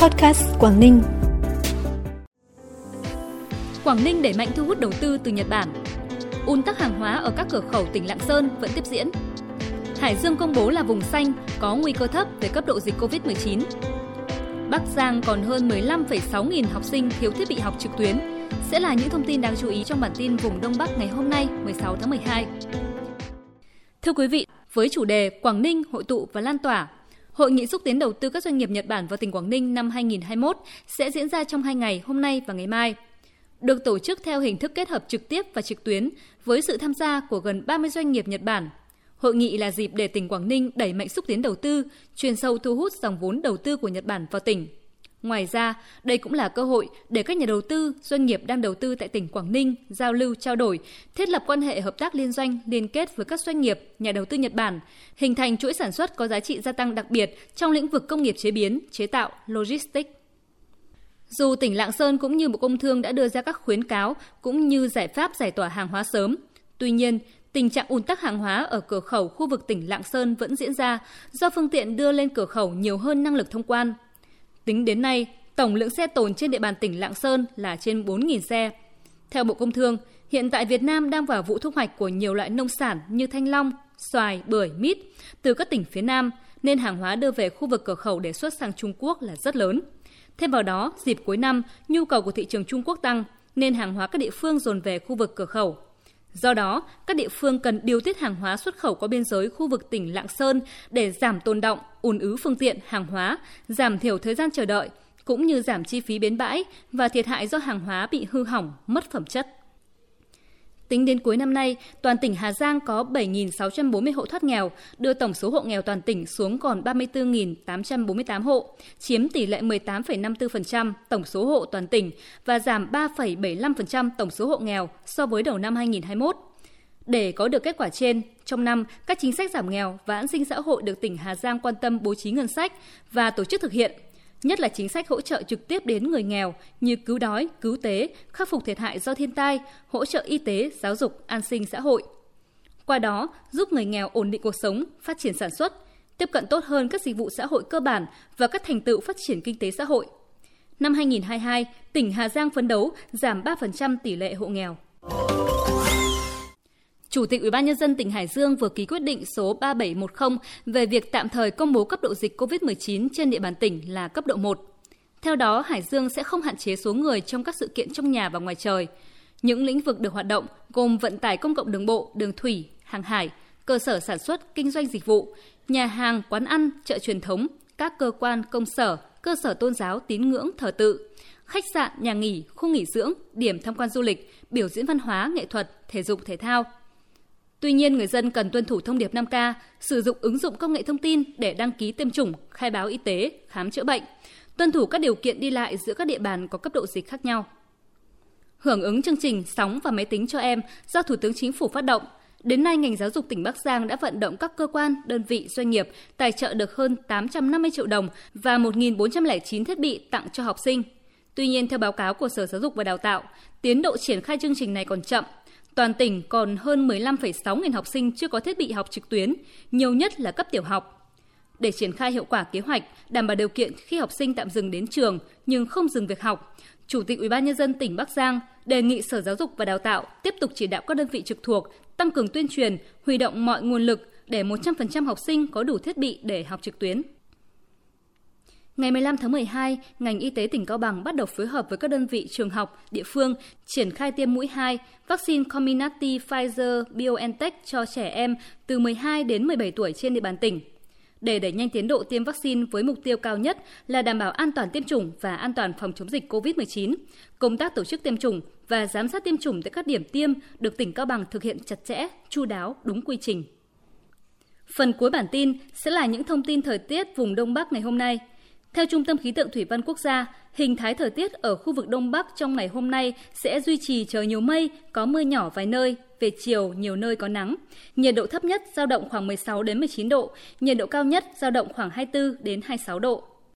Podcast Quảng Ninh. Quảng Ninh đẩy mạnh thu hút đầu tư từ Nhật Bản. Un tắc hàng hóa ở các cửa khẩu tỉnh Lạng Sơn vẫn tiếp diễn. Hải Dương công bố là vùng xanh, có nguy cơ thấp về cấp độ dịch COVID-19. Bắc Giang còn hơn 15,6 nghìn học sinh thiếu thiết bị học trực tuyến sẽ là những thông tin đáng chú ý trong bản tin vùng Đông Bắc ngày hôm nay 16 tháng 12. Thưa quý vị, với chủ đề Quảng Ninh hội tụ và lan tỏa, Hội nghị xúc tiến đầu tư các doanh nghiệp Nhật Bản vào tỉnh Quảng Ninh năm 2021 sẽ diễn ra trong hai ngày hôm nay và ngày mai. Được tổ chức theo hình thức kết hợp trực tiếp và trực tuyến với sự tham gia của gần 30 doanh nghiệp Nhật Bản. Hội nghị là dịp để tỉnh Quảng Ninh đẩy mạnh xúc tiến đầu tư, chuyên sâu thu hút dòng vốn đầu tư của Nhật Bản vào tỉnh – Ngoài ra, đây cũng là cơ hội để các nhà đầu tư, doanh nghiệp đang đầu tư tại tỉnh Quảng Ninh giao lưu trao đổi, thiết lập quan hệ hợp tác liên doanh liên kết với các doanh nghiệp, nhà đầu tư Nhật Bản, hình thành chuỗi sản xuất có giá trị gia tăng đặc biệt trong lĩnh vực công nghiệp chế biến, chế tạo, logistics. Dù tỉnh Lạng Sơn cũng như Bộ Công Thương đã đưa ra các khuyến cáo cũng như giải pháp giải tỏa hàng hóa sớm, tuy nhiên, tình trạng ùn tắc hàng hóa ở cửa khẩu khu vực tỉnh Lạng Sơn vẫn diễn ra do phương tiện đưa lên cửa khẩu nhiều hơn năng lực thông quan, Tính đến nay, tổng lượng xe tồn trên địa bàn tỉnh Lạng Sơn là trên 4.000 xe. Theo Bộ Công Thương, hiện tại Việt Nam đang vào vụ thu hoạch của nhiều loại nông sản như thanh long, xoài, bưởi, mít từ các tỉnh phía Nam, nên hàng hóa đưa về khu vực cửa khẩu để xuất sang Trung Quốc là rất lớn. Thêm vào đó, dịp cuối năm, nhu cầu của thị trường Trung Quốc tăng, nên hàng hóa các địa phương dồn về khu vực cửa khẩu. Do đó, các địa phương cần điều tiết hàng hóa xuất khẩu qua biên giới khu vực tỉnh Lạng Sơn để giảm tồn động, ùn ứ phương tiện, hàng hóa, giảm thiểu thời gian chờ đợi, cũng như giảm chi phí bến bãi và thiệt hại do hàng hóa bị hư hỏng, mất phẩm chất. Tính đến cuối năm nay, toàn tỉnh Hà Giang có 7.640 hộ thoát nghèo, đưa tổng số hộ nghèo toàn tỉnh xuống còn 34.848 hộ, chiếm tỷ lệ 18,54% tổng số hộ toàn tỉnh và giảm 3,75% tổng số hộ nghèo so với đầu năm 2021. Để có được kết quả trên, trong năm, các chính sách giảm nghèo và an sinh xã hội được tỉnh Hà Giang quan tâm bố trí ngân sách và tổ chức thực hiện – nhất là chính sách hỗ trợ trực tiếp đến người nghèo như cứu đói, cứu tế, khắc phục thiệt hại do thiên tai, hỗ trợ y tế, giáo dục, an sinh xã hội. Qua đó, giúp người nghèo ổn định cuộc sống, phát triển sản xuất, tiếp cận tốt hơn các dịch vụ xã hội cơ bản và các thành tựu phát triển kinh tế xã hội. Năm 2022, tỉnh Hà Giang phấn đấu giảm 3% tỷ lệ hộ nghèo. Chủ tịch Ủy ban nhân dân tỉnh Hải Dương vừa ký quyết định số 3710 về việc tạm thời công bố cấp độ dịch COVID-19 trên địa bàn tỉnh là cấp độ 1. Theo đó, Hải Dương sẽ không hạn chế số người trong các sự kiện trong nhà và ngoài trời. Những lĩnh vực được hoạt động gồm vận tải công cộng đường bộ, đường thủy, hàng hải, cơ sở sản xuất, kinh doanh dịch vụ, nhà hàng, quán ăn, chợ truyền thống, các cơ quan, công sở, cơ sở tôn giáo, tín ngưỡng, thờ tự, khách sạn, nhà nghỉ, khu nghỉ dưỡng, điểm tham quan du lịch, biểu diễn văn hóa, nghệ thuật, thể dục thể thao – Tuy nhiên, người dân cần tuân thủ thông điệp 5K, sử dụng ứng dụng công nghệ thông tin để đăng ký tiêm chủng, khai báo y tế, khám chữa bệnh, tuân thủ các điều kiện đi lại giữa các địa bàn có cấp độ dịch khác nhau. Hưởng ứng chương trình Sóng và Máy tính cho em do Thủ tướng Chính phủ phát động, đến nay ngành giáo dục tỉnh Bắc Giang đã vận động các cơ quan, đơn vị, doanh nghiệp tài trợ được hơn 850 triệu đồng và 1.409 thiết bị tặng cho học sinh. Tuy nhiên, theo báo cáo của Sở Giáo dục và Đào tạo, tiến độ triển khai chương trình này còn chậm Toàn tỉnh còn hơn 15,6 nghìn học sinh chưa có thiết bị học trực tuyến, nhiều nhất là cấp tiểu học. Để triển khai hiệu quả kế hoạch, đảm bảo điều kiện khi học sinh tạm dừng đến trường nhưng không dừng việc học, Chủ tịch UBND tỉnh Bắc Giang đề nghị Sở Giáo dục và Đào tạo tiếp tục chỉ đạo các đơn vị trực thuộc tăng cường tuyên truyền, huy động mọi nguồn lực để 100% học sinh có đủ thiết bị để học trực tuyến. Ngày 15 tháng 12, ngành y tế tỉnh Cao Bằng bắt đầu phối hợp với các đơn vị trường học, địa phương triển khai tiêm mũi 2 vaccine Comirnaty Pfizer-BioNTech cho trẻ em từ 12 đến 17 tuổi trên địa bàn tỉnh. Để đẩy nhanh tiến độ tiêm vaccine với mục tiêu cao nhất là đảm bảo an toàn tiêm chủng và an toàn phòng chống dịch COVID-19, công tác tổ chức tiêm chủng và giám sát tiêm chủng tại các điểm tiêm được tỉnh Cao Bằng thực hiện chặt chẽ, chu đáo, đúng quy trình. Phần cuối bản tin sẽ là những thông tin thời tiết vùng Đông Bắc ngày hôm nay – theo Trung tâm Khí tượng Thủy văn Quốc gia, hình thái thời tiết ở khu vực Đông Bắc trong ngày hôm nay sẽ duy trì trời nhiều mây, có mưa nhỏ vài nơi, về chiều nhiều nơi có nắng. Nhiệt độ thấp nhất giao động khoảng 16 đến 19 độ, nhiệt độ cao nhất giao động khoảng 24 đến 26 độ.